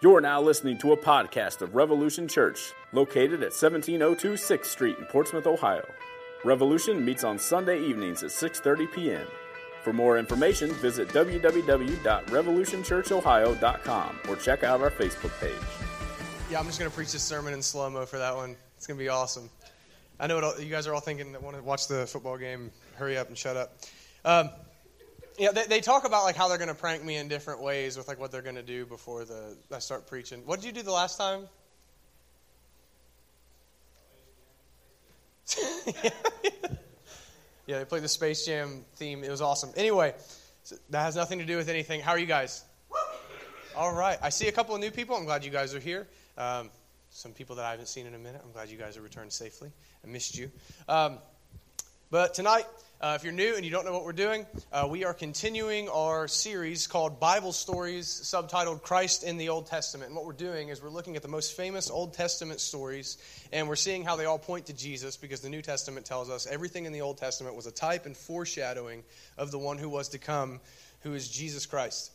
You're now listening to a podcast of Revolution Church, located at 1702 6th Street in Portsmouth, Ohio. Revolution meets on Sunday evenings at 6:30 p.m. For more information, visit www.revolutionchurchohio.com or check out our Facebook page. Yeah, I'm just going to preach this sermon in slow mo for that one. It's going to be awesome. I know what all, you guys are all thinking that want to watch the football game. Hurry up and shut up. Um, yeah, they, they, talk about like how they're going to prank me in different ways with like what they're going to do before the I start preaching. What did you do the last time? yeah, they played the Space Jam theme. It was awesome. Anyway, so that has nothing to do with anything. How are you guys? All right. I see a couple of new people. I'm glad you guys are here. Um, some people that I haven't seen in a minute. I'm glad you guys are returned safely. I missed you. Um, but tonight, uh, if you're new and you don't know what we're doing, uh, we are continuing our series called Bible Stories, subtitled Christ in the Old Testament. And what we're doing is we're looking at the most famous Old Testament stories, and we're seeing how they all point to Jesus, because the New Testament tells us everything in the Old Testament was a type and foreshadowing of the one who was to come, who is Jesus Christ.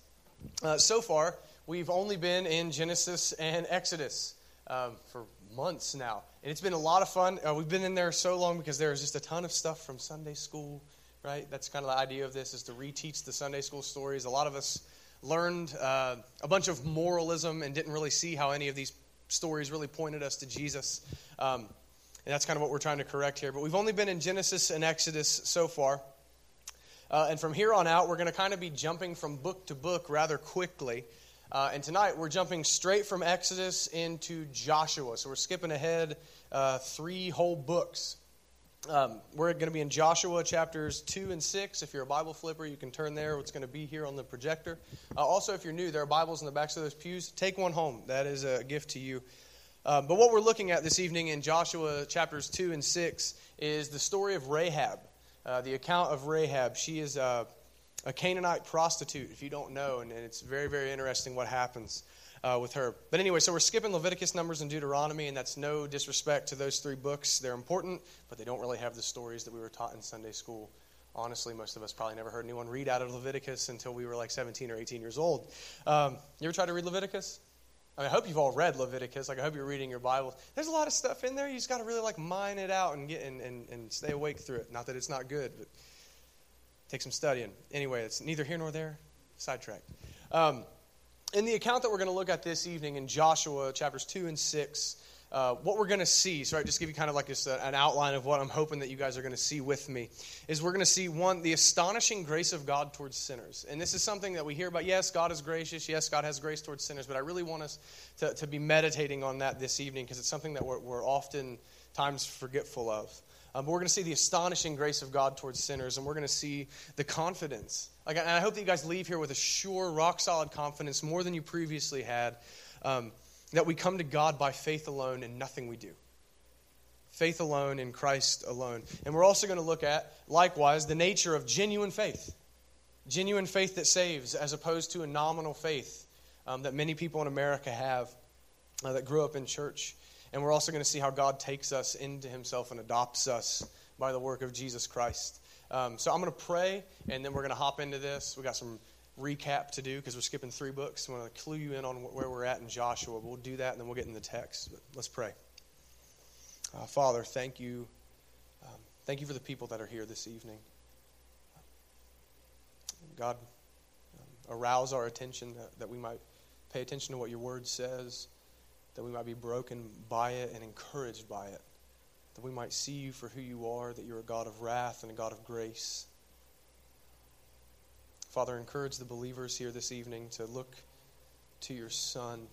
Uh, so far, we've only been in Genesis and Exodus um, for months now. And it's been a lot of fun. Uh, we've been in there so long because there's just a ton of stuff from Sunday school, right? That's kind of the idea of this is to reteach the Sunday school stories. A lot of us learned uh, a bunch of moralism and didn't really see how any of these stories really pointed us to Jesus. Um, and that's kind of what we're trying to correct here. But we've only been in Genesis and Exodus so far. Uh, and from here on out, we're going to kind of be jumping from book to book rather quickly. Uh, and tonight we're jumping straight from Exodus into Joshua. So we're skipping ahead uh, three whole books. Um, we're going to be in Joshua chapters 2 and 6. If you're a Bible flipper, you can turn there. It's going to be here on the projector. Uh, also, if you're new, there are Bibles in the backs of those pews. Take one home. That is a gift to you. Uh, but what we're looking at this evening in Joshua chapters 2 and 6 is the story of Rahab, uh, the account of Rahab. She is uh, a Canaanite prostitute, if you don't know, and, and it's very, very interesting what happens uh, with her. But anyway, so we're skipping Leviticus, Numbers, and Deuteronomy, and that's no disrespect to those three books. They're important, but they don't really have the stories that we were taught in Sunday school. Honestly, most of us probably never heard anyone read out of Leviticus until we were like 17 or 18 years old. Um, you ever tried to read Leviticus? I, mean, I hope you've all read Leviticus. Like I hope you're reading your Bible. There's a lot of stuff in there. You just got to really like mine it out and get and, and, and stay awake through it. Not that it's not good, but Take some studying. Anyway, it's neither here nor there. Sidetracked. Um, in the account that we're going to look at this evening in Joshua chapters 2 and 6, uh, what we're going to see, so I just give you kind of like just a, an outline of what I'm hoping that you guys are going to see with me, is we're going to see one, the astonishing grace of God towards sinners. And this is something that we hear about. Yes, God is gracious. Yes, God has grace towards sinners. But I really want us to, to be meditating on that this evening because it's something that we're, we're oftentimes forgetful of. Um, we're going to see the astonishing grace of God towards sinners, and we're going to see the confidence. Like, and I hope that you guys leave here with a sure, rock solid confidence, more than you previously had, um, that we come to God by faith alone and nothing we do. Faith alone in Christ alone. And we're also going to look at, likewise, the nature of genuine faith. Genuine faith that saves, as opposed to a nominal faith um, that many people in America have uh, that grew up in church. And we're also going to see how God takes us into himself and adopts us by the work of Jesus Christ. Um, so I'm going to pray, and then we're going to hop into this. we got some recap to do because we're skipping three books. I want to clue you in on where we're at in Joshua. We'll do that, and then we'll get in the text. But let's pray. Uh, Father, thank you. Um, thank you for the people that are here this evening. God, um, arouse our attention that, that we might pay attention to what your word says that we might be broken by it and encouraged by it, that we might see you for who you are, that you're a God of wrath and a God of grace. Father, encourage the believers here this evening to look to your Son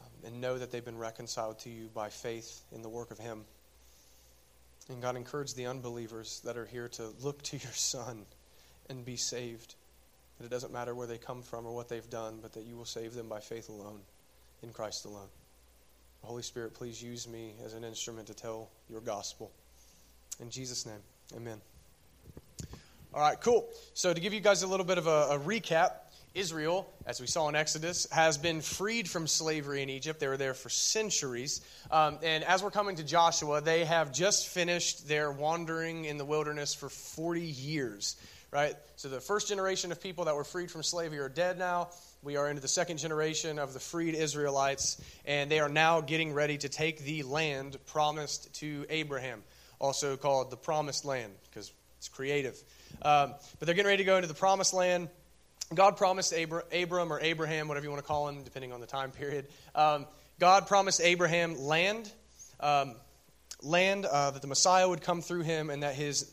um, and know that they've been reconciled to you by faith in the work of Him. And God, encourage the unbelievers that are here to look to your Son and be saved. That it doesn't matter where they come from or what they've done, but that you will save them by faith alone, in Christ alone. Holy Spirit, please use me as an instrument to tell your gospel. In Jesus' name, amen. All right, cool. So, to give you guys a little bit of a, a, recap, Israel, as we saw in Exodus, has been freed from slavery in Egypt. They were there for centuries. Um, and as we're coming to Joshua, they have just finished their wandering in the wilderness for 40 years right? So the first generation of people that were freed from slavery are dead now. We are into the second generation of the freed Israelites, and they are now getting ready to take the land promised to Abraham, also called the promised land, because it's creative. Um, but they're getting ready to go into the promised land. God promised Abra- Abram or Abraham, whatever you want to call him, depending on the time period. Um, God promised Abraham land, um, land uh, that the Messiah would come through him, and that his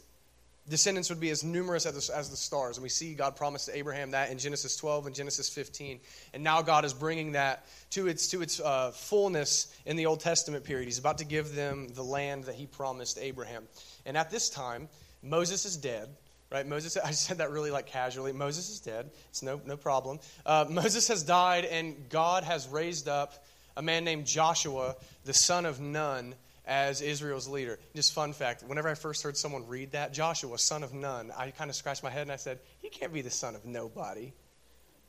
descendants would be as numerous as the, as the stars. And we see God promised to Abraham that in Genesis 12 and Genesis 15. And now God is bringing that to its, to its uh, fullness in the Old Testament period. He's about to give them the land that he promised Abraham. And at this time, Moses is dead. Right, Moses. I said that really like casually. Moses is dead. It's no no problem. Uh, Moses has died, and God has raised up a man named Joshua, the son of Nun, as Israel's leader. Just fun fact whenever I first heard someone read that, Joshua, son of none, I kind of scratched my head and I said, He can't be the son of nobody.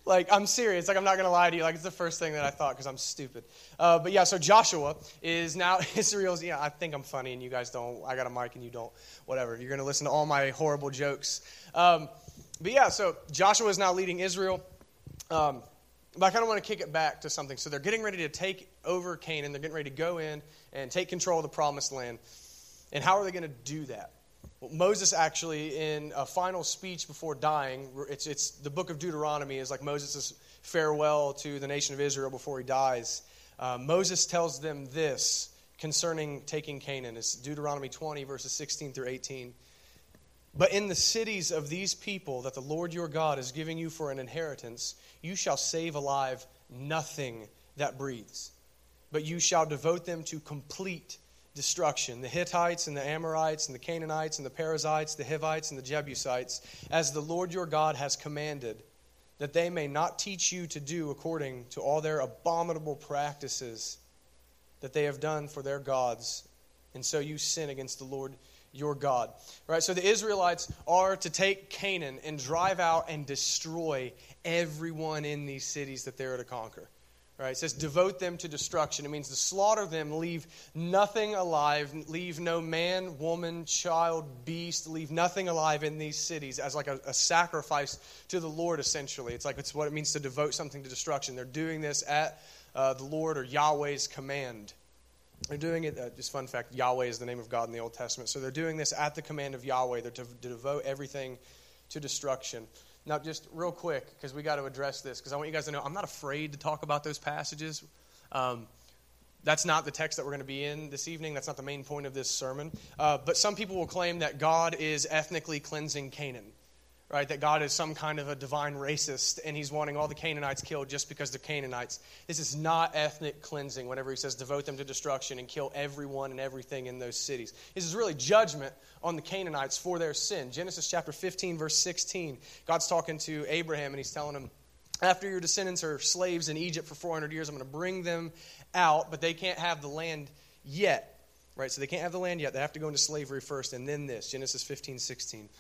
Like, I'm serious. Like, I'm not going to lie to you. Like, it's the first thing that I thought because I'm stupid. Uh, but yeah, so Joshua is now Israel's. Yeah, I think I'm funny and you guys don't. I got a mic and you don't. Whatever. You're going to listen to all my horrible jokes. Um, but yeah, so Joshua is now leading Israel. Um, but I kind of want to kick it back to something. So they're getting ready to take over Canaan. They're getting ready to go in and take control of the promised land. And how are they going to do that? Well, Moses actually, in a final speech before dying, it's, it's the book of Deuteronomy is like Moses' farewell to the nation of Israel before he dies. Uh, Moses tells them this concerning taking Canaan. It's Deuteronomy 20, verses 16 through 18. But in the cities of these people that the Lord your God is giving you for an inheritance, you shall save alive nothing that breathes, but you shall devote them to complete destruction. The Hittites and the Amorites and the Canaanites and the Perizzites, the Hivites and the Jebusites, as the Lord your God has commanded, that they may not teach you to do according to all their abominable practices that they have done for their gods, and so you sin against the Lord your God. Right? So the Israelites are to take Canaan and drive out and destroy everyone in these cities that they're to conquer. Right? It says, devote them to destruction. It means to slaughter them, leave nothing alive, leave no man, woman, child, beast, leave nothing alive in these cities as like a, a sacrifice to the Lord, essentially. It's like it's what it means to devote something to destruction. They're doing this at uh, the Lord or Yahweh's command. They're doing it, uh, just fun fact Yahweh is the name of God in the Old Testament. So they're doing this at the command of Yahweh. They're to, to devote everything to destruction. Now, just real quick, because we got to address this, because I want you guys to know I'm not afraid to talk about those passages. Um, that's not the text that we're going to be in this evening. That's not the main point of this sermon. Uh, but some people will claim that God is ethnically cleansing Canaan right? That God is some kind of a divine racist and he's wanting all the Canaanites killed just because they're Canaanites. This is not ethnic cleansing whenever he says devote them to destruction and kill everyone and everything in those cities. This is really judgment on the Canaanites for their sin. Genesis chapter 15, verse 16. God's talking to Abraham and he's telling him, after your descendants are slaves in Egypt for 400 years, I'm going to bring them out, but they can't have the land yet. Right? So they can't have the land yet. They have to go into slavery first, and then this Genesis 15, 16.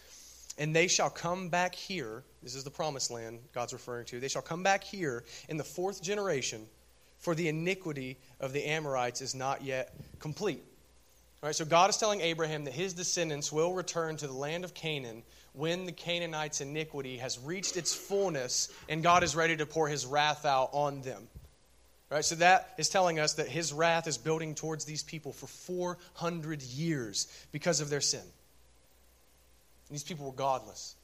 And they shall come back here. This is the promised land God's referring to. They shall come back here in the fourth generation, for the iniquity of the Amorites is not yet complete. All right, so God is telling Abraham that his descendants will return to the land of Canaan when the Canaanites' iniquity has reached its fullness and God is ready to pour his wrath out on them. All right, so that is telling us that his wrath is building towards these people for 400 years because of their sin. These people were godless.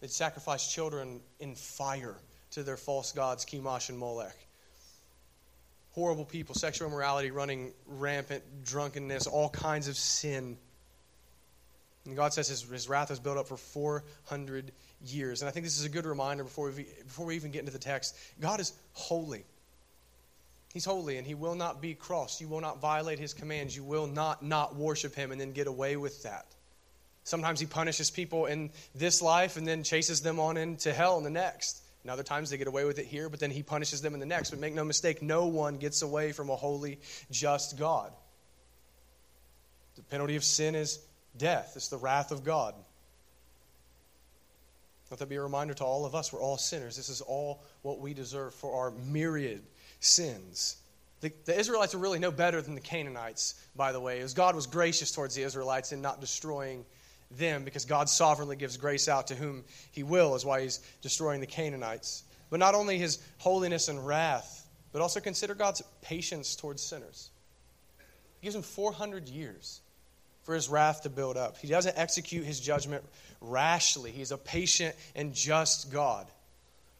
They'd sacrifice children in fire to their false gods, Chemosh and Molech. Horrible people, sexual immorality running rampant, drunkenness, all kinds of sin. And God says his, his wrath is built up for 400 years. And I think this is a good reminder before we, before we even get into the text. God is holy. He's holy and he will not be crossed. You will not violate his commands. You will not not worship him and then get away with that. Sometimes he punishes people in this life and then chases them on into hell in the next. And other times they get away with it here, but then he punishes them in the next. But make no mistake, no one gets away from a holy, just God. The penalty of sin is death, it's the wrath of God. Let that be a reminder to all of us. We're all sinners. This is all what we deserve for our myriad sins. The, the, Israelites are really no better than the Canaanites, by the way, as God was gracious towards the Israelites in not destroying them because God sovereignly gives grace out to whom he will, is why he's destroying the Canaanites. But not only his holiness and wrath, but also consider God's patience towards sinners. He gives him 400 years for his wrath to build up. He doesn't execute his judgment rashly. He's a patient and just God.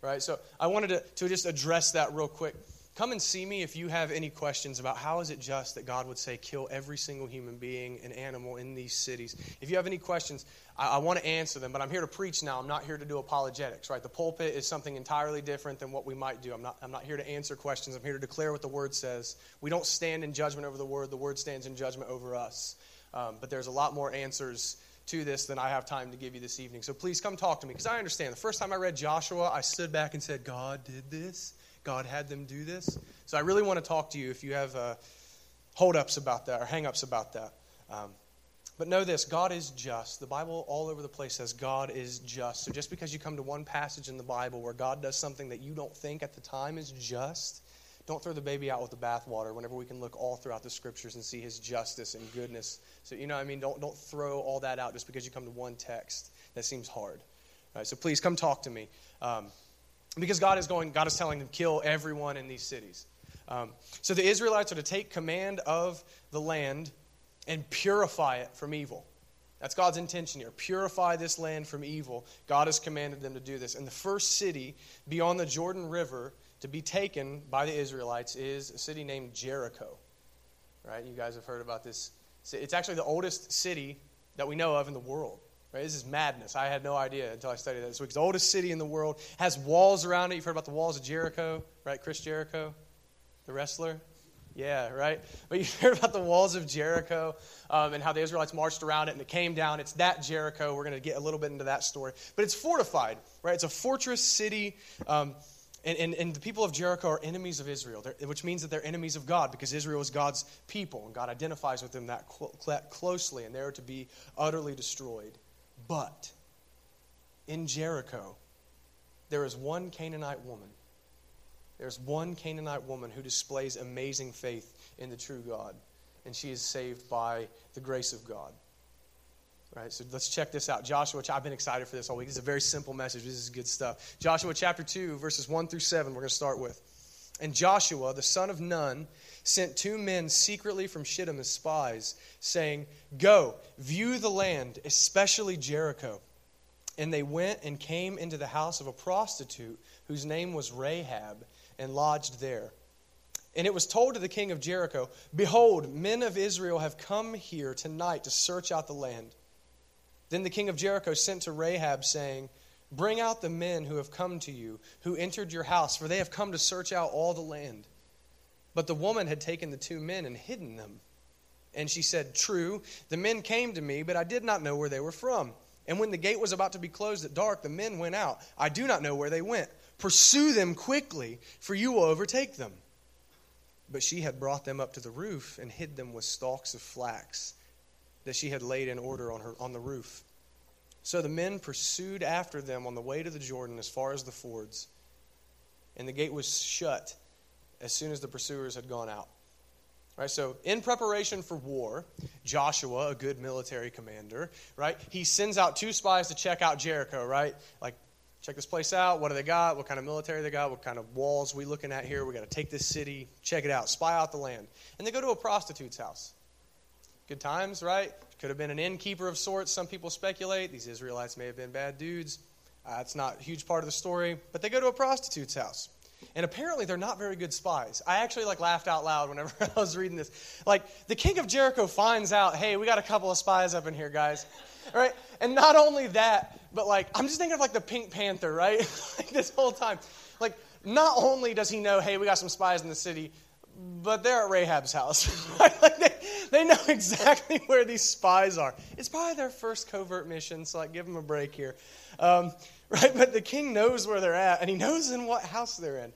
Right? So I wanted to, to just address that real quick. Come and see me if you have any questions about how is it just that God would say kill every single human being and animal in these cities. If you have any questions, I, I want to answer them, but I'm here to preach now. I'm not here to do apologetics, right? The pulpit is something entirely different than what we might do. I'm not, I'm not here to answer questions. I'm here to declare what the Word says. We don't stand in judgment over the Word, the Word stands in judgment over us. Um, but there's a lot more answers to this than I have time to give you this evening. So please come talk to me because I understand. The first time I read Joshua, I stood back and said, God did this. God had them do this. So I really want to talk to you if you have uh, holdups about that or hangups about that. Um, but know this God is just. The Bible all over the place says God is just. So just because you come to one passage in the Bible where God does something that you don't think at the time is just, don't throw the baby out with the bathwater whenever we can look all throughout the scriptures and see his justice and goodness. So, you know I mean? Don't, don't throw all that out just because you come to one text that seems hard. All right, so please come talk to me. Um, because God is going, God is telling them, kill everyone in these cities. Um, so the Israelites are to take command of the land and purify it from evil. That's God's intention here. Purify this land from evil. God has commanded them to do this. And the first city beyond the Jordan River to be taken by the Israelites is a city named Jericho. Right? You guys have heard about this. It's actually the oldest city that we know of in the world. Right? This is madness. I had no idea until I studied that this week. It's the oldest city in the world, has walls around it. You've heard about the walls of Jericho, right? Chris Jericho, the wrestler. Yeah, right? But you heard about the walls of Jericho um, and how the Israelites marched around it and it came down. It's that Jericho. We're going to get a little bit into that story. But it's fortified, right? It's a fortress city. Um, and, and, and, the people of Jericho are enemies of Israel, which means that they're enemies of God because Israel is God's people, and God identifies with them that cl- closely, and they're to be utterly destroyed. But in Jericho, there is one Canaanite woman. There's one Canaanite woman who displays amazing faith in the true God, and she is saved by the grace of God. Right, so let's check this out. Joshua, I've been excited for this all week. This is a very simple message. This is good stuff. Joshua chapter 2, verses 1 through 7, we're going to start with. And Joshua, the son of Nun, sent two men secretly from Shittim as spies, saying, Go, view the land, especially Jericho. And they went and came into the house of a prostitute whose name was Rahab, and lodged there. And it was told to the king of Jericho, Behold, men of Israel have come here tonight to search out the land. Then the king of Jericho sent to Rahab, saying, Bring out the men who have come to you, who entered your house, for they have come to search out all the land. But the woman had taken the two men and hidden them. And she said, True, the men came to me, but I did not know where they were from. And when the gate was about to be closed at dark, the men went out. I do not know where they went. Pursue them quickly, for you will overtake them. But she had brought them up to the roof and hid them with stalks of flax that she had laid in order on, her, on the roof. So the men pursued after them on the way to the Jordan as far as the fords. And the gate was shut as soon as the pursuers had gone out. Right, so in preparation for war, Joshua, a good military commander, right, he sends out two spies to check out Jericho, right? Like, check this place out. What do they got? What kind of military they got? What kind of walls we looking at here? We got to take this city, check it out, spy out the land. And they go to a prostitute's house. Good times, right? Could have been an innkeeper of sorts. Some people speculate. These Israelites may have been bad dudes. Uh, it's not a huge part of the story. But they go to a prostitute's house. And apparently they're not very good spies. I actually like laughed out loud whenever I was reading this. Like the king of Jericho finds out, "Hey, we got a couple of spies up in here, guys." right? And not only that, but like I'm just thinking of like the Pink Panther, right? like this whole time. Like not only does he know, "Hey, we got some spies in the city," but they're at Rahab's house. like they, they know exactly where these spies are. It's probably their first covert mission, so like give them a break here. Um, right? But the king knows where they're at, and he knows in what house they're in.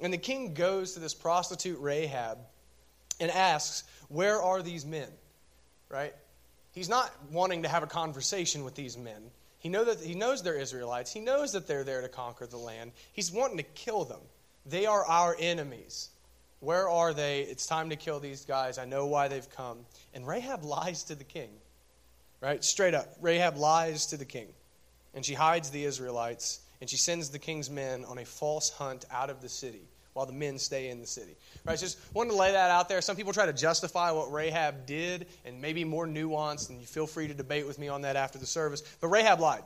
And the king goes to this prostitute Rahab and asks, Where are these men? Right? He's not wanting to have a conversation with these men. He, know that, he knows they're Israelites. He knows that they're there to conquer the land. He's wanting to kill them. They are our enemies. Where are they? It's time to kill these guys. I know why they've come. And Rahab lies to the king. Right? Straight up. Rahab lies to the king, and she hides the Israelites, and she sends the king's men on a false hunt out of the city while the men stay in the city. Right? Just wanted to lay that out there. Some people try to justify what Rahab did and maybe more nuanced, and you feel free to debate with me on that after the service. But Rahab lied.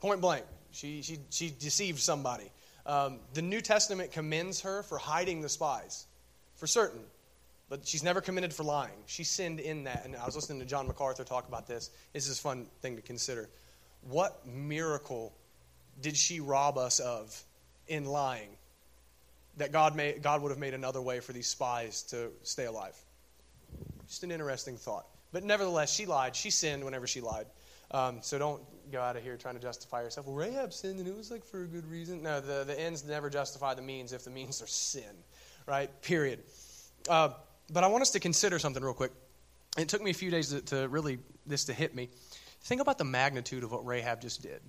Point blank. She, she, she deceived somebody. Um, the New Testament commends her for hiding the spies, for certain. But she's never commended for lying. She sinned in that. And I was listening to John MacArthur talk about this. This is a fun thing to consider. What miracle did she rob us of in lying that God, may, God would have made another way for these spies to stay alive? Just an interesting thought. But nevertheless, she lied. She sinned whenever she lied. Um, so don't go out of here trying to justify yourself. Well, Rahab sinned and it was like for a good reason. No, the, the ends never justify the means if the means are sin, right? Period. Uh, but I want us to consider something real quick. It took me a few days to, to really this to hit me. Think about the magnitude of what Rahab just did.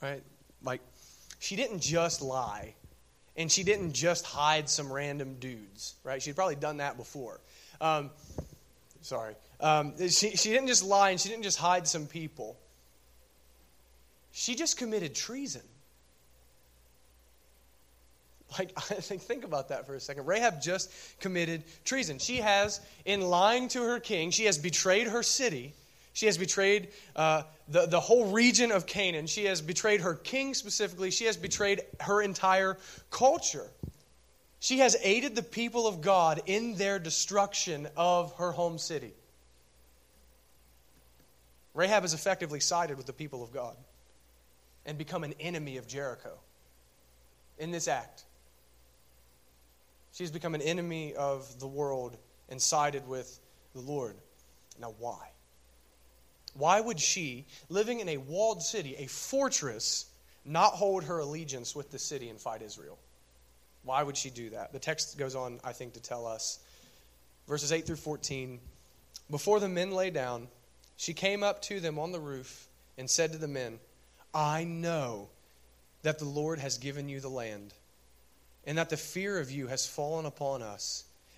Right? Like, she didn't just lie, and she didn't just hide some random dudes, right? She'd probably done that before. Um, sorry. Um, she, she didn't just lie and she didn't just hide some people. She just committed treason. Like, I think, think about that for a second. Rahab just committed treason. She has, in lying to her king, she has betrayed her city. She has betrayed uh, the, the whole region of Canaan. She has betrayed her king specifically. She has betrayed her entire culture. She has aided the people of God in their destruction of her home city. Rahab has effectively sided with the people of God and become an enemy of Jericho in this act. She's become an enemy of the world and sided with the Lord. Now, why? Why would she, living in a walled city, a fortress, not hold her allegiance with the city and fight Israel? Why would she do that? The text goes on, I think, to tell us. Verses 8 through 14 Before the men lay down, she came up to them on the roof and said to the men, I know that the Lord has given you the land and that the fear of you has fallen upon us,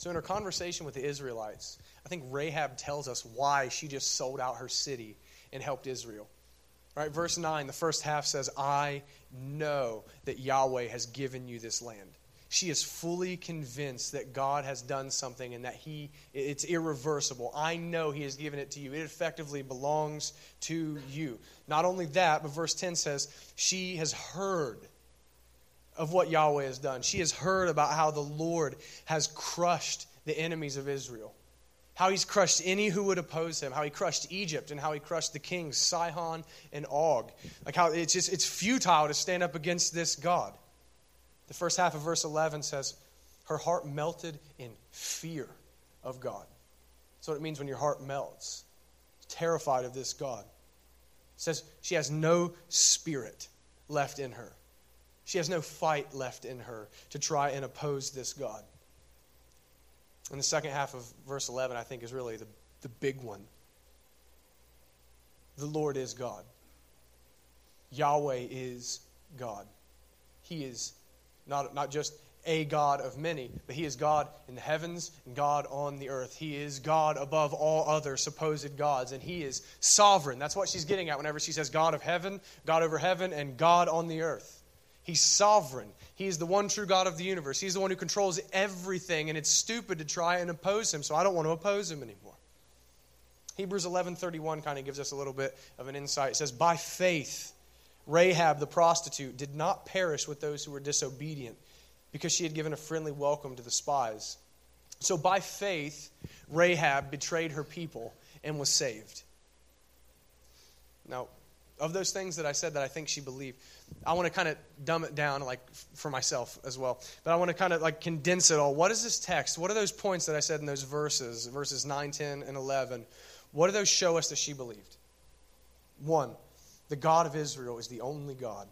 So, in her conversation with the Israelites, I think Rahab tells us why she just sold out her city and helped Israel. Right, verse 9, the first half says, I know that Yahweh has given you this land she is fully convinced that God has done something and that he it's irreversible. I know he has given it to you. It effectively belongs to you. Not only that, but verse 10 says she has heard of what Yahweh has done. She has heard about how the Lord has crushed the enemies of Israel. How he's crushed any who would oppose him, how he crushed Egypt and how he crushed the kings Sihon and Og. Like how it's just it's futile to stand up against this God. The first half of verse 11 says, Her heart melted in fear of God. That's what it means when your heart melts. Terrified of this God. It says she has no spirit left in her. She has no fight left in her to try and oppose this God. And the second half of verse 11, I think, is really the, the big one. The Lord is God. Yahweh is God. He is not, not just a God of many, but He is God in the heavens and God on the earth. He is God above all other supposed gods, and He is sovereign. That's what she's getting at whenever she says God of heaven, God over heaven, and God on the earth. He's sovereign. He is the one true God of the universe. He's the one who controls everything, and it's stupid to try and oppose Him, so I don't want to oppose Him anymore. Hebrews 11:31 kind of gives us a little bit of an insight. It says, "By faith Rahab the prostitute did not perish with those who were disobedient, because she had given a friendly welcome to the spies." So by faith Rahab betrayed her people and was saved. Now, of those things that I said that I think she believed, I want to kind of dumb it down, like for myself as well. But I want to kind of like condense it all. What is this text? What are those points that I said in those verses, verses 9, 10, and 11? What do those show us that she believed? One, the God of Israel is the only God.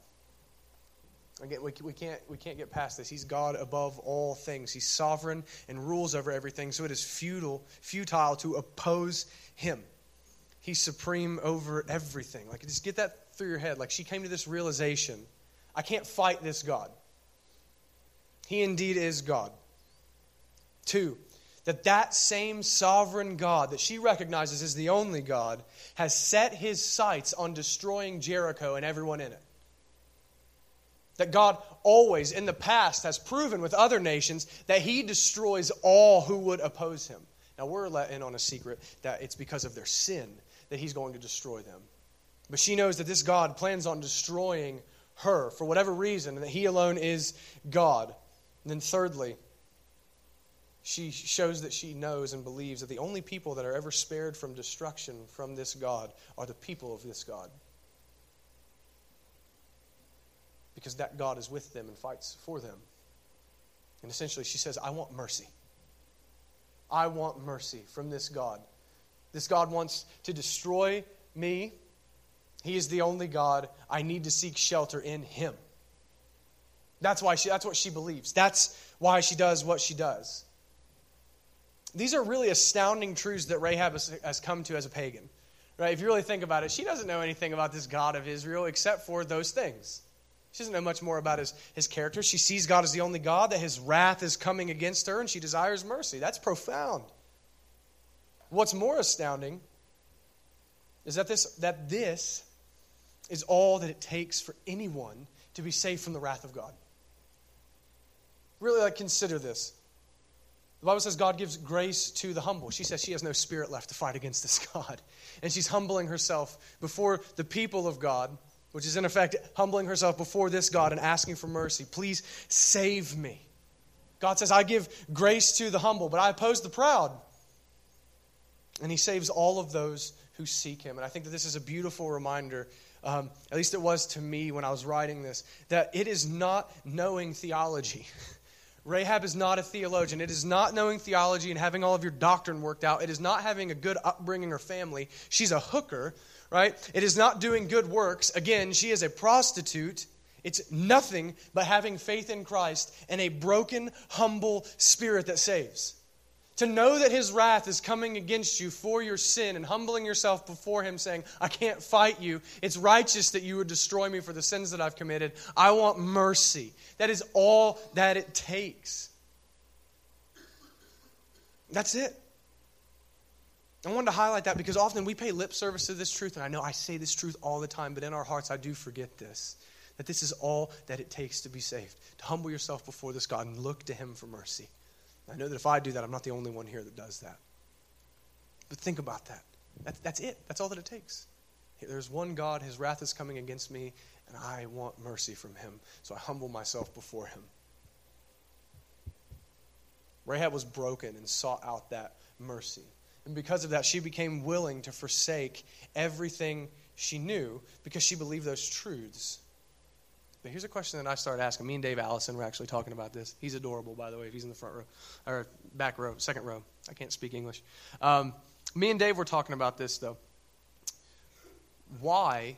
Again, we, we, can't, we can't get past this. He's God above all things. He's sovereign and rules over everything, so it is futile, futile to oppose him. He's supreme over everything. Like, just get that through your head. Like, she came to this realization I can't fight this God. He indeed is God. Two, that that same sovereign God that she recognizes as the only God has set his sights on destroying Jericho and everyone in it. That God always, in the past, has proven with other nations that he destroys all who would oppose him. Now, we're let in on a secret that it's because of their sin that he's going to destroy them. But she knows that this God plans on destroying her for whatever reason, and that he alone is God. And then, thirdly, she shows that she knows and believes that the only people that are ever spared from destruction from this God are the people of this God. Because that God is with them and fights for them. And essentially, she says, I want mercy. I want mercy from this God. This God wants to destroy me. He is the only God. I need to seek shelter in Him. That's why she, that's what she believes. That's why she does what she does. These are really astounding truths that Rahab has, has come to as a pagan. Right? If you really think about it, she doesn't know anything about this God of Israel except for those things. She doesn't know much more about his, his character. She sees God as the only God, that his wrath is coming against her, and she desires mercy. That's profound. What's more astounding is that this, that this is all that it takes for anyone to be saved from the wrath of God. Really, like, consider this. The Bible says God gives grace to the humble. She says she has no spirit left to fight against this God. And she's humbling herself before the people of God, which is in effect humbling herself before this God and asking for mercy. Please save me. God says, I give grace to the humble, but I oppose the proud. And he saves all of those who seek him. And I think that this is a beautiful reminder, um, at least it was to me when I was writing this, that it is not knowing theology. Rahab is not a theologian. It is not knowing theology and having all of your doctrine worked out. It is not having a good upbringing or family. She's a hooker, right? It is not doing good works. Again, she is a prostitute. It's nothing but having faith in Christ and a broken, humble spirit that saves. To know that his wrath is coming against you for your sin and humbling yourself before him, saying, I can't fight you. It's righteous that you would destroy me for the sins that I've committed. I want mercy. That is all that it takes. That's it. I wanted to highlight that because often we pay lip service to this truth, and I know I say this truth all the time, but in our hearts I do forget this. That this is all that it takes to be saved. To humble yourself before this God and look to him for mercy. I know that if I do that, I'm not the only one here that does that. But think about that. That's, that's it. That's all that it takes. There's one God, his wrath is coming against me, and I want mercy from him. So I humble myself before him. Rahab was broken and sought out that mercy. And because of that, she became willing to forsake everything she knew because she believed those truths. But here's a question that I started asking. Me and Dave Allison were actually talking about this. He's adorable, by the way, if he's in the front row, or back row, second row. I can't speak English. Um, me and Dave were talking about this, though. Why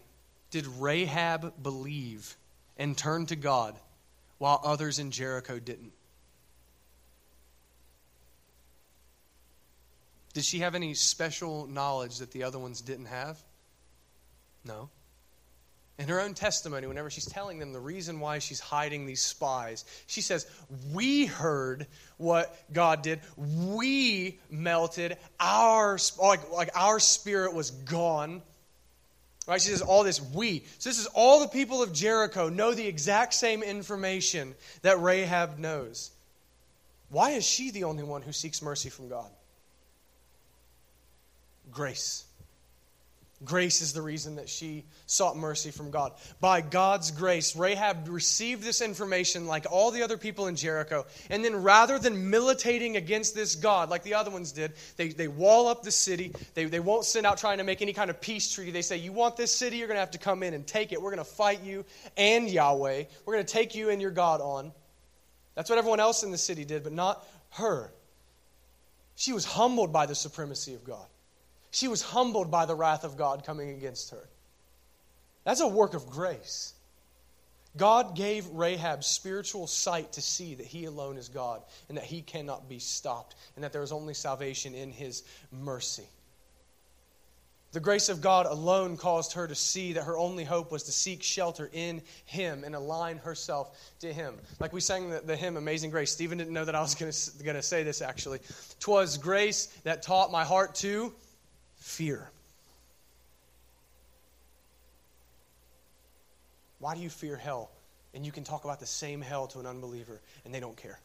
did Rahab believe and turn to God while others in Jericho didn't? Did she have any special knowledge that the other ones didn't have? No. In her own testimony, whenever she's telling them the reason why she's hiding these spies, she says, We heard what God did. We melted. Our, like, like our spirit was gone. Right? She says all this we. So this is all the people of Jericho know the exact same information that Rahab knows. Why is she the only one who seeks mercy from God? Grace. Grace is the reason that she sought mercy from God. By God's grace, Rahab received this information like all the other people in Jericho. And then rather than militating against this God like the other ones did, they, they wall up the city. They, they won't send out trying to make any kind of peace treaty. They say, You want this city? You're going to have to come in and take it. We're going to fight you and Yahweh. We're going to take you and your God on. That's what everyone else in the city did, but not her. She was humbled by the supremacy of God. She was humbled by the wrath of God coming against her. That's a work of grace. God gave Rahab spiritual sight to see that he alone is God and that he cannot be stopped and that there is only salvation in his mercy. The grace of God alone caused her to see that her only hope was to seek shelter in Him and align herself to Him. Like we sang the, the hymn Amazing Grace. Stephen didn't know that I was going to say this actually. Twas grace that taught my heart to fear. Why do you fear hell? And you can talk about the same hell to an unbeliever and they don't care.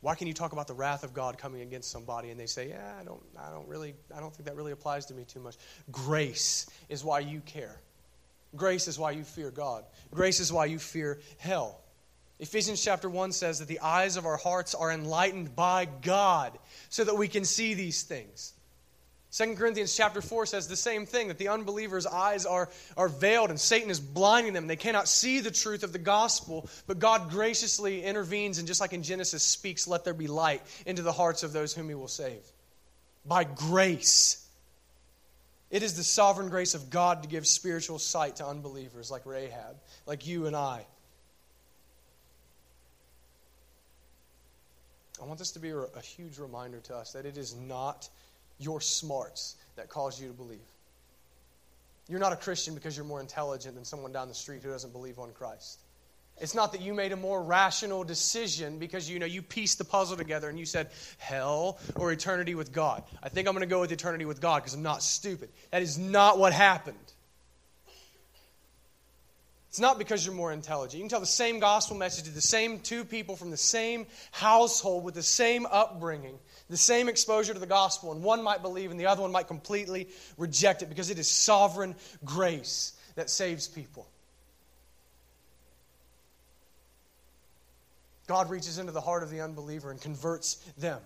Why can you talk about the wrath of God coming against somebody and they say, "Yeah, I don't I don't really I don't think that really applies to me too much." Grace is why you care. Grace is why you fear God. Grace is why you fear hell. Ephesians chapter 1 says that the eyes of our hearts are enlightened by God so that we can see these things. 2 Corinthians chapter 4 says the same thing that the unbelievers' eyes are, are veiled and Satan is blinding them. They cannot see the truth of the gospel, but God graciously intervenes and, just like in Genesis, speaks, Let there be light into the hearts of those whom he will save. By grace. It is the sovereign grace of God to give spiritual sight to unbelievers like Rahab, like you and I. I want this to be a, a huge reminder to us that it is not your smarts that cause you to believe. You're not a Christian because you're more intelligent than someone down the street who doesn't believe on Christ. It's not that you made a more rational decision because you know you pieced the puzzle together and you said hell or eternity with God. I think I'm going to go with eternity with God because I'm not stupid. That is not what happened. It's not because you're more intelligent. You can tell the same gospel message to the same two people from the same household with the same upbringing, the same exposure to the gospel, and one might believe and the other one might completely reject it because it is sovereign grace that saves people. God reaches into the heart of the unbeliever and converts them.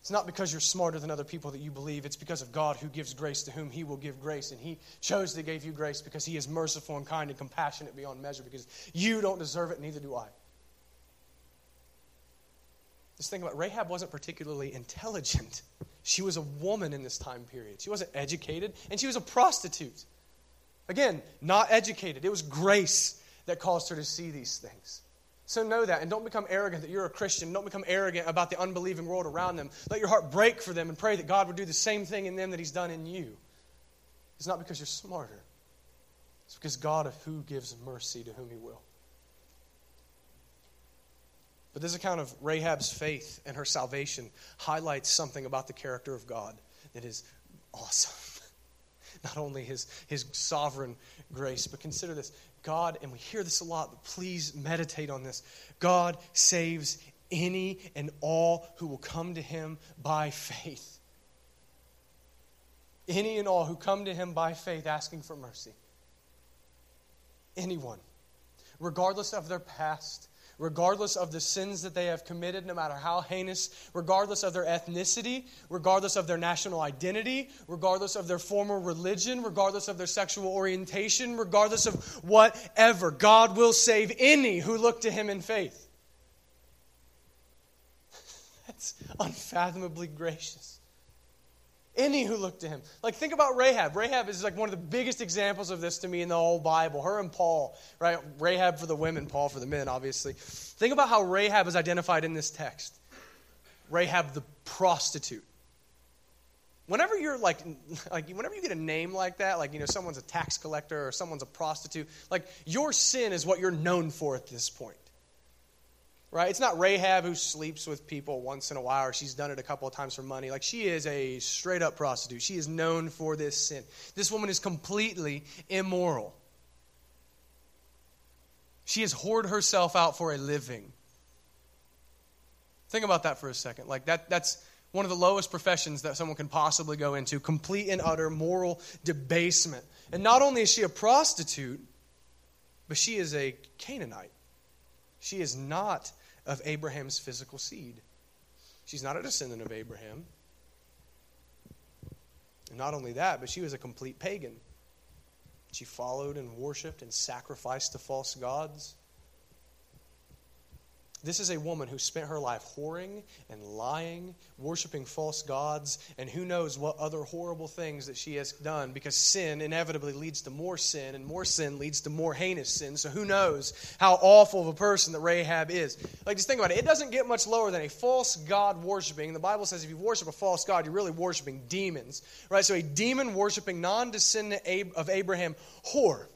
It's not because you're smarter than other people that you believe. It's because of God who gives grace to whom He will give grace. And He chose to give you grace because He is merciful and kind and compassionate beyond measure because you don't deserve it, neither do I. Just think about it. Rahab wasn't particularly intelligent. She was a woman in this time period. She wasn't educated, and she was a prostitute. Again, not educated. It was grace that caused her to see these things. So know that and don't become arrogant that you're a Christian. Don't become arrogant about the unbelieving world around them. Let your heart break for them and pray that God would do the same thing in them that He's done in you. It's not because you're smarter, it's because God of who gives mercy to whom He will. But this account of Rahab's faith and her salvation highlights something about the character of God that is awesome. Not only his, his sovereign grace, but consider this God, and we hear this a lot, but please meditate on this. God saves any and all who will come to him by faith. Any and all who come to him by faith asking for mercy. Anyone, regardless of their past, regardless of the sins that they have committed, no matter how heinous, regardless of their ethnicity, regardless of their national identity, regardless of their former religion, regardless of their sexual orientation, regardless of whatever. God will save any who look to Him in faith. That's unfathomably gracious. Any who look to him. Like, think about Rahab. Rahab is like one of the biggest examples of this to me in the whole Bible. Her and Paul, right? Rahab for the women, Paul for the men, obviously. Think about how Rahab is identified in this text Rahab the prostitute. Whenever you're like, like, whenever you get a name like that, like, you know, someone's a tax collector or someone's a prostitute, like, your sin is what you're known for at this point right? It's not Rahab who sleeps with people once in a while or she's done it a couple of times for money. Like she is a straight up prostitute. She is known for this sin. This woman is completely immoral. She has whored herself out for a living. Think about that for a second. Like that that's One of the lowest professions that someone can possibly go into, complete and utter moral debasement. And not only is she a prostitute, but she is a Canaanite. She is not of Abraham's physical seed. She's not a descendant of Abraham. And not only that, but she was a complete pagan. She followed and worshiped and sacrificed to false gods. This is a woman who spent her life whoring and lying, worshiping false gods, and who knows what other horrible things that she has done because sin inevitably leads to more sin, and more sin leads to more heinous sin. So who knows how awful of a person that Rahab is. Like, just think about it. It doesn't get much lower than a false god worshiping. The Bible says if you worship a false god, you're really worshiping demons, right? So a demon worshiping, non descendant of Abraham whore.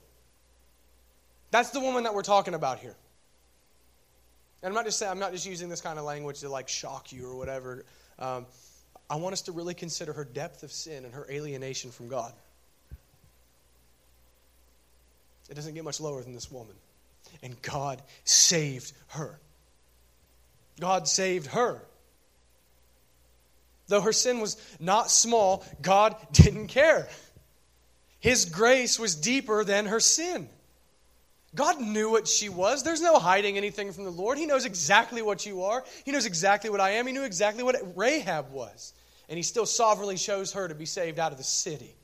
That's the woman that we're talking about here. And I'm not just saying, I'm not just using this kind of language to like shock you or whatever. Um, I want us to really consider her depth of sin and her alienation from God. It doesn't get much lower than this woman. And God saved her. God saved her. Though her sin was not small, God didn't care. His grace was deeper than her sin. God knew what she was. There's no hiding anything from the Lord. He knows exactly what you are. He knows exactly what I am. He knew exactly what Rahab was. And he still sovereignly chose her to be saved out of the city.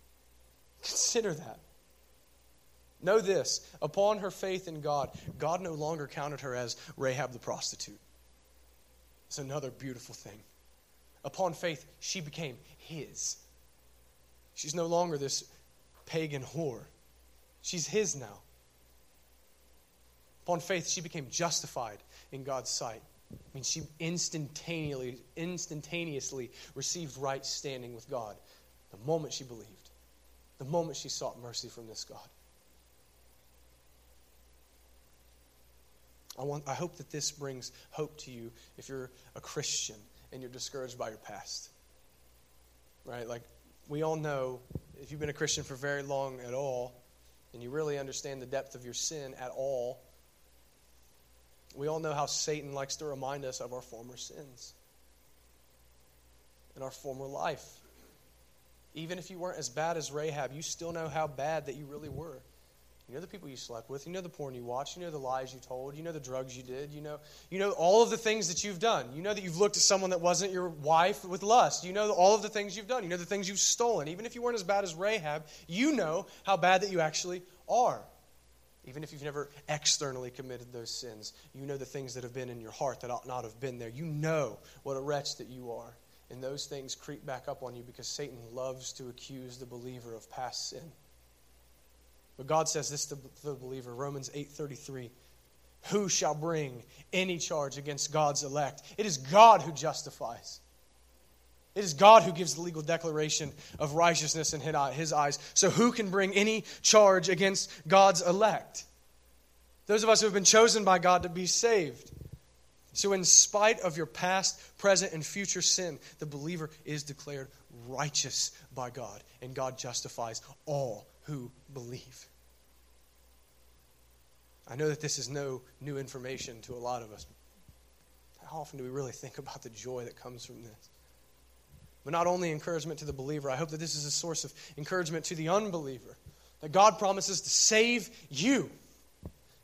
Consider that. Know this upon her faith in God, God no longer counted her as Rahab the prostitute. It's another beautiful thing. Upon faith, she became his. She's no longer this pagan whore. She's his now. Upon faith, she became justified in God's sight. I mean, she instantaneously, instantaneously received right standing with God the moment she believed, the moment she sought mercy from this God. I, want, I hope that this brings hope to you if you're a Christian and you're discouraged by your past. Right? Like, we all know, if you've been a Christian for very long at all, and you really understand the depth of your sin at all, we all know how Satan likes to remind us of our former sins and our former life. Even if you weren't as bad as Rahab, you still know how bad that you really were. You know the people you slept with. You know the porn you watched. You know the lies you told. You know the drugs you did. You know, you know all of the things that you've done. You know that you've looked at someone that wasn't your wife with lust. You know all of the things you've done. You know the things you've stolen. Even if you weren't as bad as Rahab, you know how bad that you actually are. Even if you've never externally committed those sins, you know the things that have been in your heart that ought not have been there. You know what a wretch that you are. And those things creep back up on you because Satan loves to accuse the believer of past sin. But God says this to the believer, Romans 8:33. Who shall bring any charge against God's elect? It is God who justifies. It is God who gives the legal declaration of righteousness in his eyes. So who can bring any charge against God's elect? Those of us who have been chosen by God to be saved. So, in spite of your past, present, and future sin, the believer is declared righteous by God, and God justifies all who believe. I know that this is no new information to a lot of us. How often do we really think about the joy that comes from this? But not only encouragement to the believer, I hope that this is a source of encouragement to the unbeliever. That God promises to save you.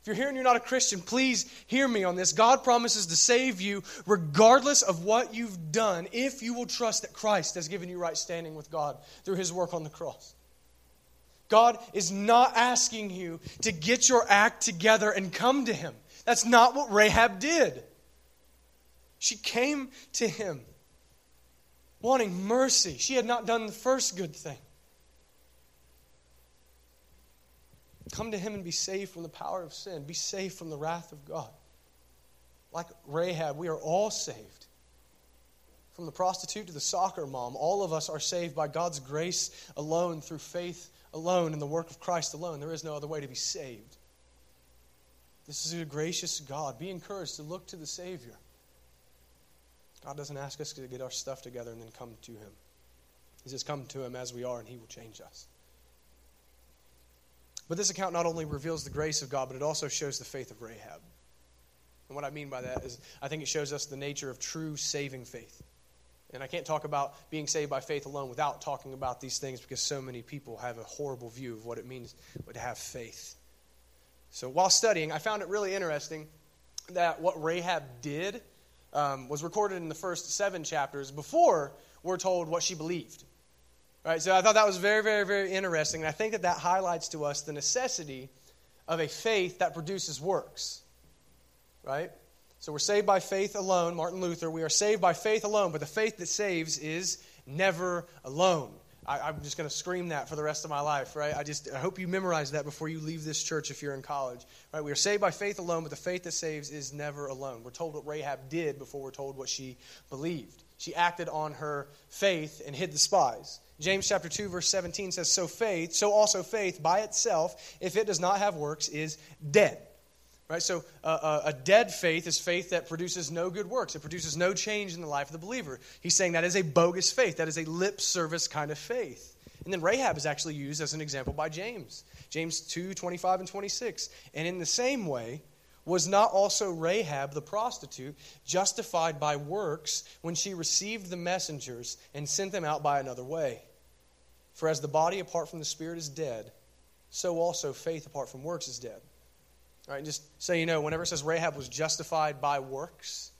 If you're here and you're not a Christian, please hear me on this. God promises to save you regardless of what you've done if you will trust that Christ has given you right standing with God through his work on the cross. God is not asking you to get your act together and come to Him. That's not what Rahab did. She came to Him wanting mercy. She had not done the first good thing. Come to Him and be saved from the power of sin, be saved from the wrath of God. Like Rahab, we are all saved. From the prostitute to the soccer mom, all of us are saved by God's grace alone through faith alone in the work of Christ alone. There is no other way to be saved. This is a gracious God. Be encouraged to look to the Savior. God doesn't ask us to get our stuff together and then come to Him. He says, Come to Him as we are, and He will change us. But this account not only reveals the grace of God, but it also shows the faith of Rahab. And what I mean by that is, I think it shows us the nature of true saving faith. And I can't talk about being saved by faith alone without talking about these things because so many people have a horrible view of what it means to have faith. So while studying, I found it really interesting that what Rahab did um, was recorded in the first seven chapters before we're told what she believed. Right? So I thought that was very, very, very interesting. And I think that that highlights to us the necessity of a faith that produces works. Right? So we're saved by faith alone, Martin Luther. We are saved by faith alone, but the faith that saves is never alone. I, am just going to scream that for the rest of my life, right? I just I hope you memorize that before you leave this church if you're in college, right? We are saved by faith alone, but the faith that saves is never alone. We're told what Rahab did before we're told what she believed. She acted on her faith and hid the spies. James chapter 2 verse 17 says so faith, so also faith by itself, if it does not have works is dead. Right? So uh, uh, a dead faith is faith that produces no good works. It produces no change in the life of the believer. He's saying that is a bogus faith. That is a lip service kind of faith. And then Rahab is actually used as an example by James. James 2, 25 and 26. And in the same way, was not also Rahab the prostitute justified by works when she received the messengers and sent them out by another way? For as the body apart from the spirit is dead, so also faith apart from works is dead. Just so you know, whenever it says Rahab was justified by works,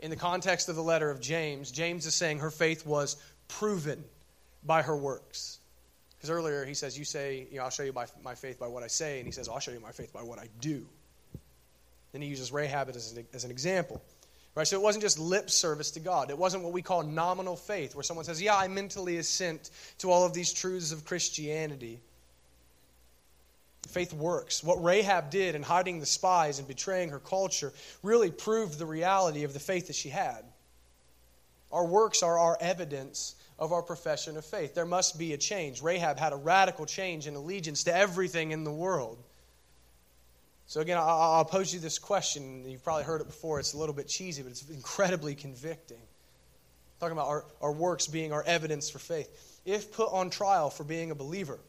in the context of the letter of James, James is saying her faith was proven by her works. Because earlier he says, You say, you know, I'll show you my, my faith by what I say, and he says, I'll show you my faith by what I do. Then he uses Rahab as an, as an example. Right? So it wasn't just lip service to God. It wasn't what we call nominal faith, where someone says, Yeah, I mentally assent to all of these truths of Christianity. Faith works. What Rahab did in hiding the spies and betraying her culture really proved the reality of the faith that she had. Our works are our evidence of our profession of faith. There must be a change. Rahab had a radical change in allegiance to everything in the world. So, again, I'll pose you this question. You've probably heard it before. It's a little bit cheesy, but it's incredibly convicting. talking about our, our works being our evidence for faith. If put on trial for being a believer,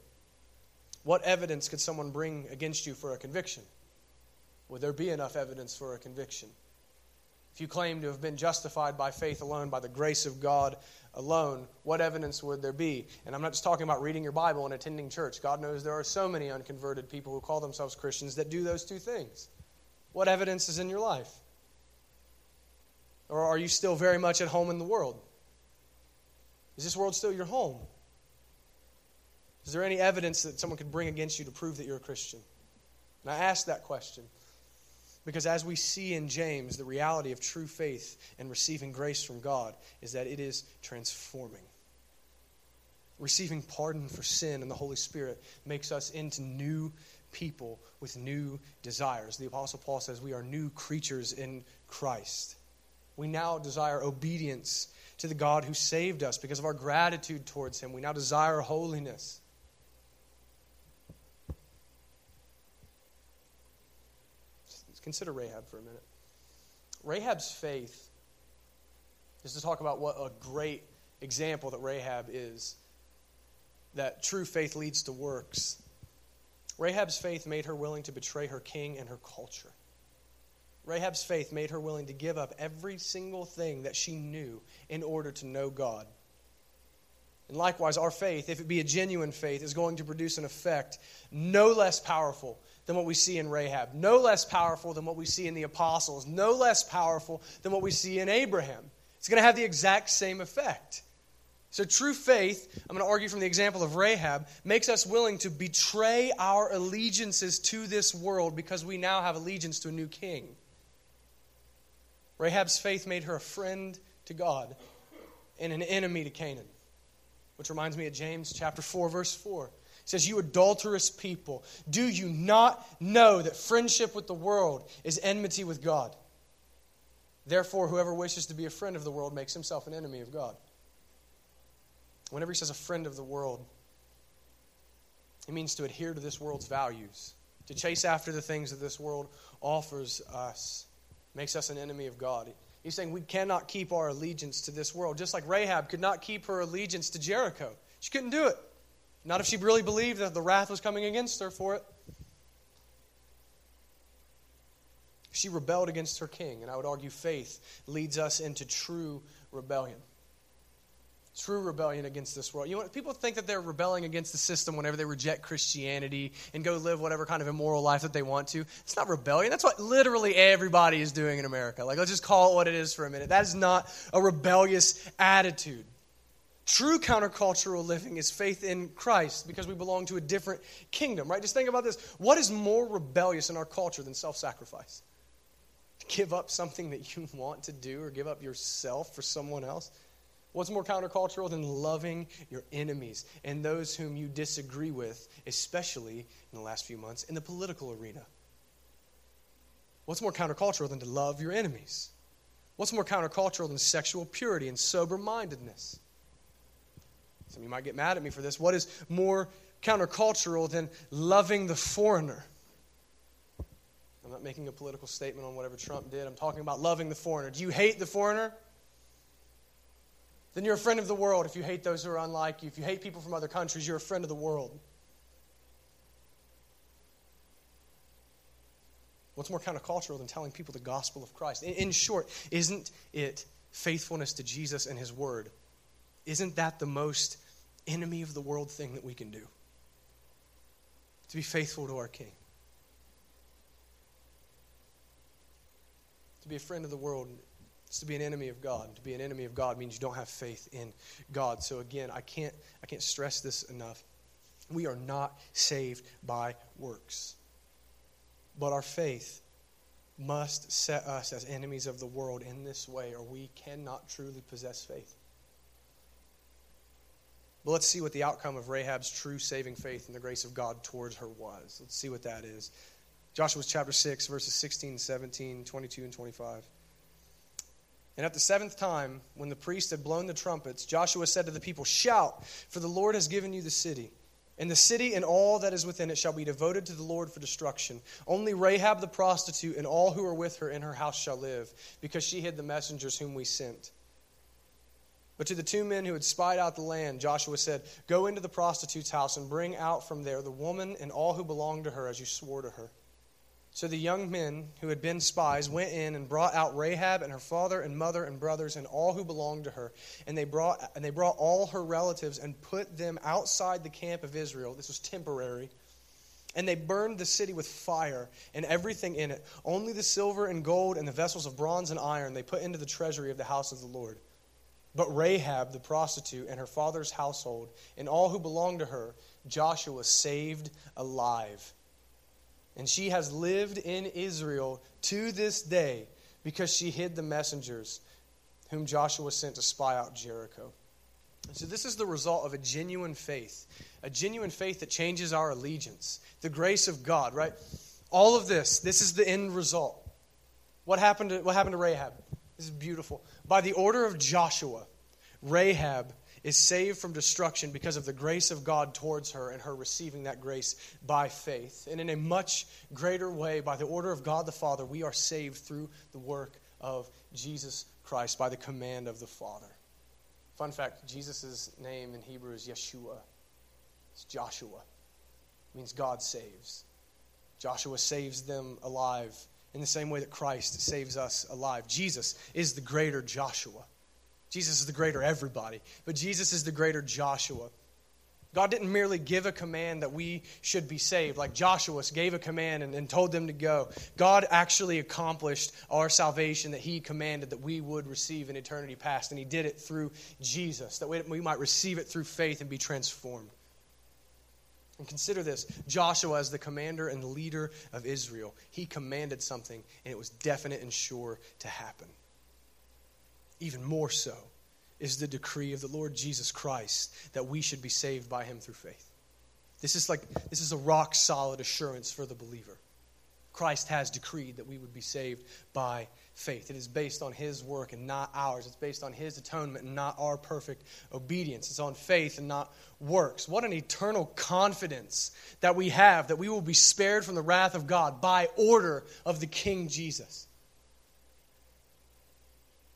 what evidence could someone bring against you for a conviction? Would there be enough evidence for a conviction? If you claim to have been justified by faith alone, by the grace of God alone, what evidence would there be? And I'm not just talking about reading your Bible and attending church. God knows there are so many unconverted people who call themselves Christians that do those two things. What evidence is in your life? Or are you still very much at home in the world? Is this world still your home? Is there any evidence that someone could bring against you to prove that you're a Christian? And I ask that question because as we see in James, the reality of true faith and receiving grace from God is that it is transforming. Receiving pardon for sin and the Holy Spirit makes us into new people with new desires. The Apostle Paul says we are new creatures in Christ. We now desire obedience to the God who saved us because of our gratitude towards Him. We now desire holiness. Consider Rahab for a minute. Rahab's faith is to talk about what a great example that Rahab is, that true faith leads to works. Rahab's faith made her willing to betray her king and her culture. Rahab's faith made her willing to give up every single thing that she knew in order to know God. And likewise, our faith, if it be a genuine faith, is going to produce an effect no less powerful than what we see in Rahab, no less powerful than what we see in the apostles, no less powerful than what we see in Abraham. It's going to have the exact same effect. So, true faith, I'm going to argue from the example of Rahab, makes us willing to betray our allegiances to this world because we now have allegiance to a new king. Rahab's faith made her a friend to God and an enemy to Canaan. Which reminds me of James chapter 4, verse 4 says, You adulterous people, do you not know that friendship with the world is enmity with God? Therefore, whoever wishes to be a friend of the world makes himself an enemy of God. Whenever he says a friend of the world, he means to adhere to this world's values, to chase after the things that this world offers us, makes us an enemy of God. He's saying we cannot keep our allegiance to this world, just like Rahab could not keep her allegiance to Jericho. She couldn't do it. Not if she really believed that the wrath was coming against her for it. She rebelled against her king, and I would argue faith leads us into true rebellion. true rebellion against this world. You know, people think that they're rebelling against the system whenever they reject Christianity and go live whatever kind of immoral life that they want to. It's not rebellion. That's what literally everybody is doing in America. Like, let's just call it what it is for a minute. That is not a rebellious attitude. True countercultural living is faith in Christ because we belong to a different kingdom, right? Just think about this. What is more rebellious in our culture than self sacrifice? Give up something that you want to do or give up yourself for someone else? What's more countercultural than loving your enemies and those whom you disagree with, especially in the last few months in the political arena? What's more countercultural than to love your enemies? What's more countercultural than sexual purity and sober mindedness? Some you might get mad at me for this. What is more countercultural than loving the foreigner? I'm not making a political statement on whatever Trump did. I'm talking about loving the foreigner. Do you hate the foreigner? then you're a friend of the world if you hate those who are unlike you. If you hate people from other countries, you're a friend of the world. What's more countercultural than telling people the gospel of Christ? In, short, isn't it faithfulness to Jesus and his word? Isn't that the most enemy of the world thing that we can do? To be faithful to our King. To be a friend of the world it's to be an enemy of God. To be an enemy of God means you don't have faith in God. So again, I can't I can't stress this enough. We are not saved by works. But our faith must set us as enemies of the world in this way, or we cannot truly possess faith. But let's see what the outcome of Rahab's true saving faith and the grace of God towards her was. Let's see what that is. Joshua chapter 6, verses 16, 17, 22, and 25. And at the seventh time, when the priest had blown the trumpets, Joshua said to the people, Shout, for the Lord has given you the city. And the city and all that is within it shall be devoted to the Lord for destruction. Only Rahab the prostitute and all who are with her in her house shall live, because she hid the messengers whom we sent. But to the two men who had spied out the land, Joshua said, Go into the prostitute's house and bring out from there the woman and all who belong to her, as you swore to her. So the young men who had been spies went in and brought out Rahab and her father and mother and brothers and all who belonged to her. And they brought, and they brought all her relatives and put them outside the camp of Israel. This was temporary. And they burned the city with fire and everything in it. Only the silver and gold and the vessels of bronze and iron they put into the treasury of the house of the Lord. But Rahab the prostitute and her father's household and all who belonged to her, Joshua saved alive and she has lived in Israel to this day because she hid the messengers whom Joshua sent to spy out Jericho. So, this is the result of a genuine faith, a genuine faith that changes our allegiance, the grace of God, right? All of this, this is the end result. What happened to, what happened to Rahab? This is beautiful. By the order of Joshua, Rahab is saved from destruction because of the grace of God towards her and her receiving that grace by faith. And in a much greater way, by the order of God the Father, we are saved through the work of Jesus Christ by the command of the Father. Fun fact Jesus' name in Hebrew is Yeshua. It's Joshua. It means God saves. Joshua saves them alive in the same way that Christ saves us alive. Jesus is the greater Joshua. Jesus is the greater everybody, but Jesus is the greater Joshua. God didn't merely give a command that we should be saved, like Joshua gave a command and, and, told them to go. God actually accomplished our salvation that He commanded that we would receive in eternity past, and He did it through Jesus, that we, we might receive it through faith and be transformed. And consider this Joshua, as the commander and leader of Israel, he commanded something, and it was definite and sure to happen even more so, is the decree of the Lord Jesus Christ that we should be saved by him through faith. This is like this is a rock solid assurance for the believer. Christ has decreed that we would be saved by faith. It is based on his work and not ours. It's based on his atonement and not our perfect obedience. It's on faith and not works. What an eternal confidence that we have that we will be spared from the wrath of God by order of the King Jesus.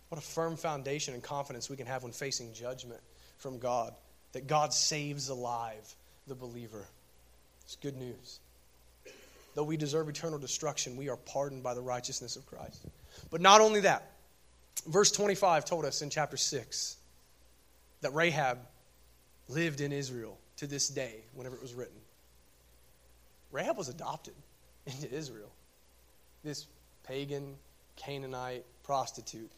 What a firm foundation and confidence we can have when facing judgment from God. That God saves alive the believer. It's good news. Though we deserve eternal destruction, we are pardoned by the righteousness of Christ. But not only that, verse 25 told us in chapter 6 that Rahab lived in Israel to this day, whenever it was written. Rahab was adopted into Israel. This pagan, Canaanite prostitute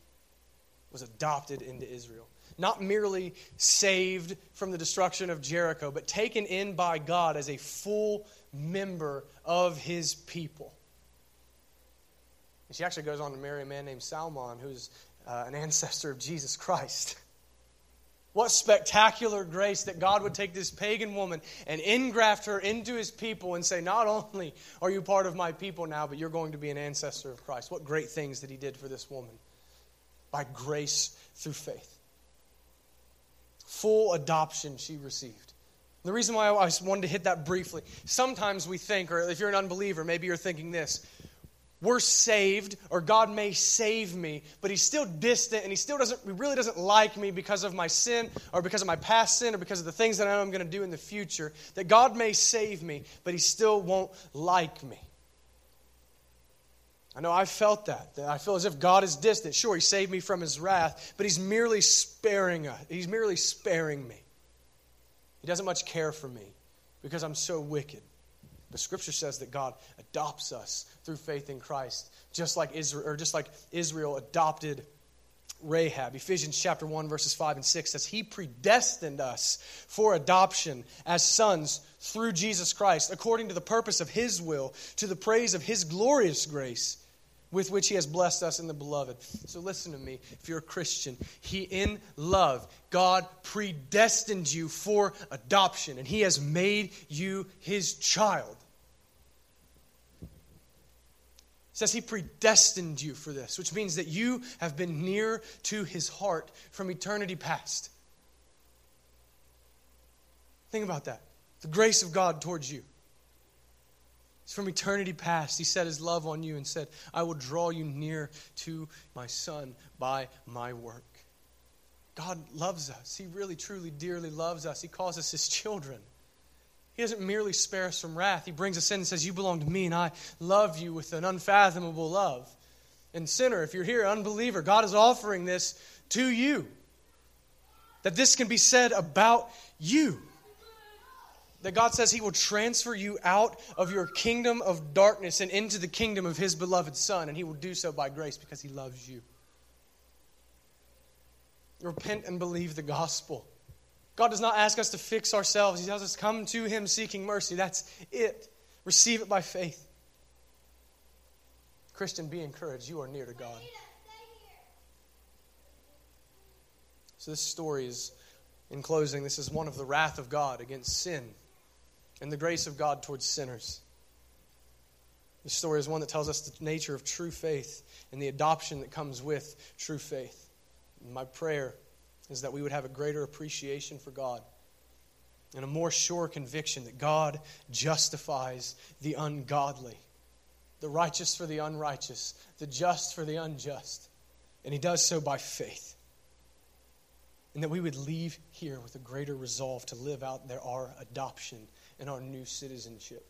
was adopted into Israel. Not merely saved from the destruction of Jericho, but taken in by God as a full member of his people. And she actually goes on to marry a man named Salmon, who's uh, an ancestor of Jesus Christ. What spectacular grace that God would take this pagan woman and engraft her into his people and say, Not only are you part of my people now, but you're going to be an ancestor of Christ. What great things that he did for this woman by grace through faith. Full adoption she received. The reason why I wanted to hit that briefly sometimes we think, or if you're an unbeliever, maybe you're thinking this we're saved or God may save me, but he's still distant and he still doesn't he really doesn't like me because of my sin or because of my past sin or because of the things that I know I'm going to do in the future. That God may save me, but he still won't like me. I know I felt that. That I feel as if God is distant. Sure, he saved me from his wrath, but he's merely sparing us. He's merely sparing me. He doesn't much care for me because I'm so wicked. The scripture says that God adopts us through faith in Christ, just like Israel, or just like Israel adopted Rahab. Ephesians chapter 1, verses 5 and 6 says, He predestined us for adoption as sons through Jesus Christ, according to the purpose of His will, to the praise of His glorious grace with which he has blessed us in the beloved. So listen to me. If you're a Christian, he in love, God predestined you for adoption and he has made you his child. It says he predestined you for this, which means that you have been near to his heart from eternity past. Think about that. The grace of God towards you. It's from eternity past. He set his love on you and said, I will draw you near to my son by my work. God loves us. He really, truly, dearly loves us. He calls us his children. He doesn't merely spare us from wrath. He brings us in and says, You belong to me, and I love you with an unfathomable love. And, sinner, if you're here, unbeliever, God is offering this to you. That this can be said about you. That God says He will transfer you out of your kingdom of darkness and into the kingdom of His beloved Son, and He will do so by grace because He loves you. Repent and believe the gospel. God does not ask us to fix ourselves. He tells us, come to Him seeking mercy. That's it. Receive it by faith. Christian, be encouraged. You are near to God. So, this story is, in closing, this is one of the wrath of God against sin and the grace of God towards sinners. This story is one that tells us the nature of true faith and the adoption that comes with true faith. My prayer is that we would have a greater appreciation for God and a more sure conviction that God justifies the ungodly, the righteous for the unrighteous, the just for the unjust. And He does so by faith. And that we would leave here with a greater resolve to live out there our adoption and our new citizenship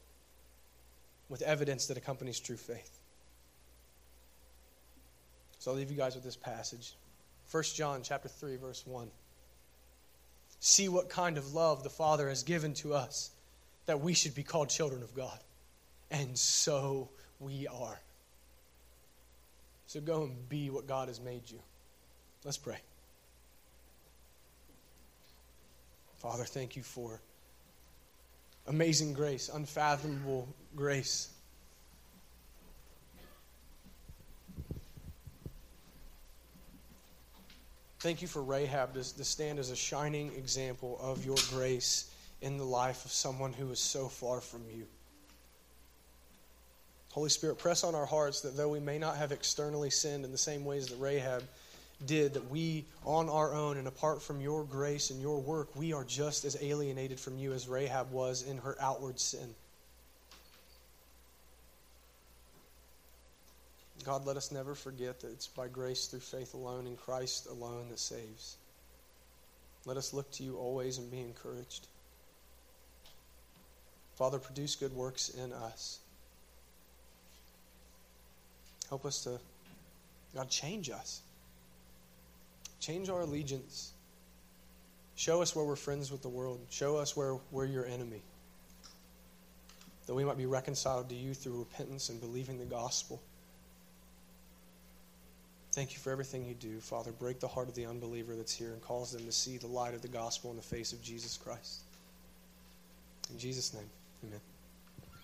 with evidence that accompanies true faith. So I'll leave you guys with this passage. 1 John chapter 3 verse 1. See what kind of love the Father has given to us that we should be called children of God. And so we are. So go and be what God has made you. Let's pray. Father, thank you for amazing grace, unfathomable grace. Thank you for Rahab to, to stand as a shining example of your grace in the life of someone who is so far from you. Holy Spirit, press on our hearts that though we may not have externally sinned in the same ways that Rahab did, that we, on our own and apart from your grace and your work, we are just as alienated from you as Rahab was in her outward sin. God, let us never forget that it's by grace through faith alone in Christ alone that saves. Let us look to you always and be encouraged. Father, produce good works in us. Help us to, God, change us. Change our allegiance. Show us where we're friends with the world. Show us where we're your enemy. That we might be reconciled to you through repentance and believing the gospel. Thank you for everything you do, Father. Break the heart of the unbeliever that's here and cause them to see the light of the gospel in the face of Jesus Christ. In Jesus' name, amen.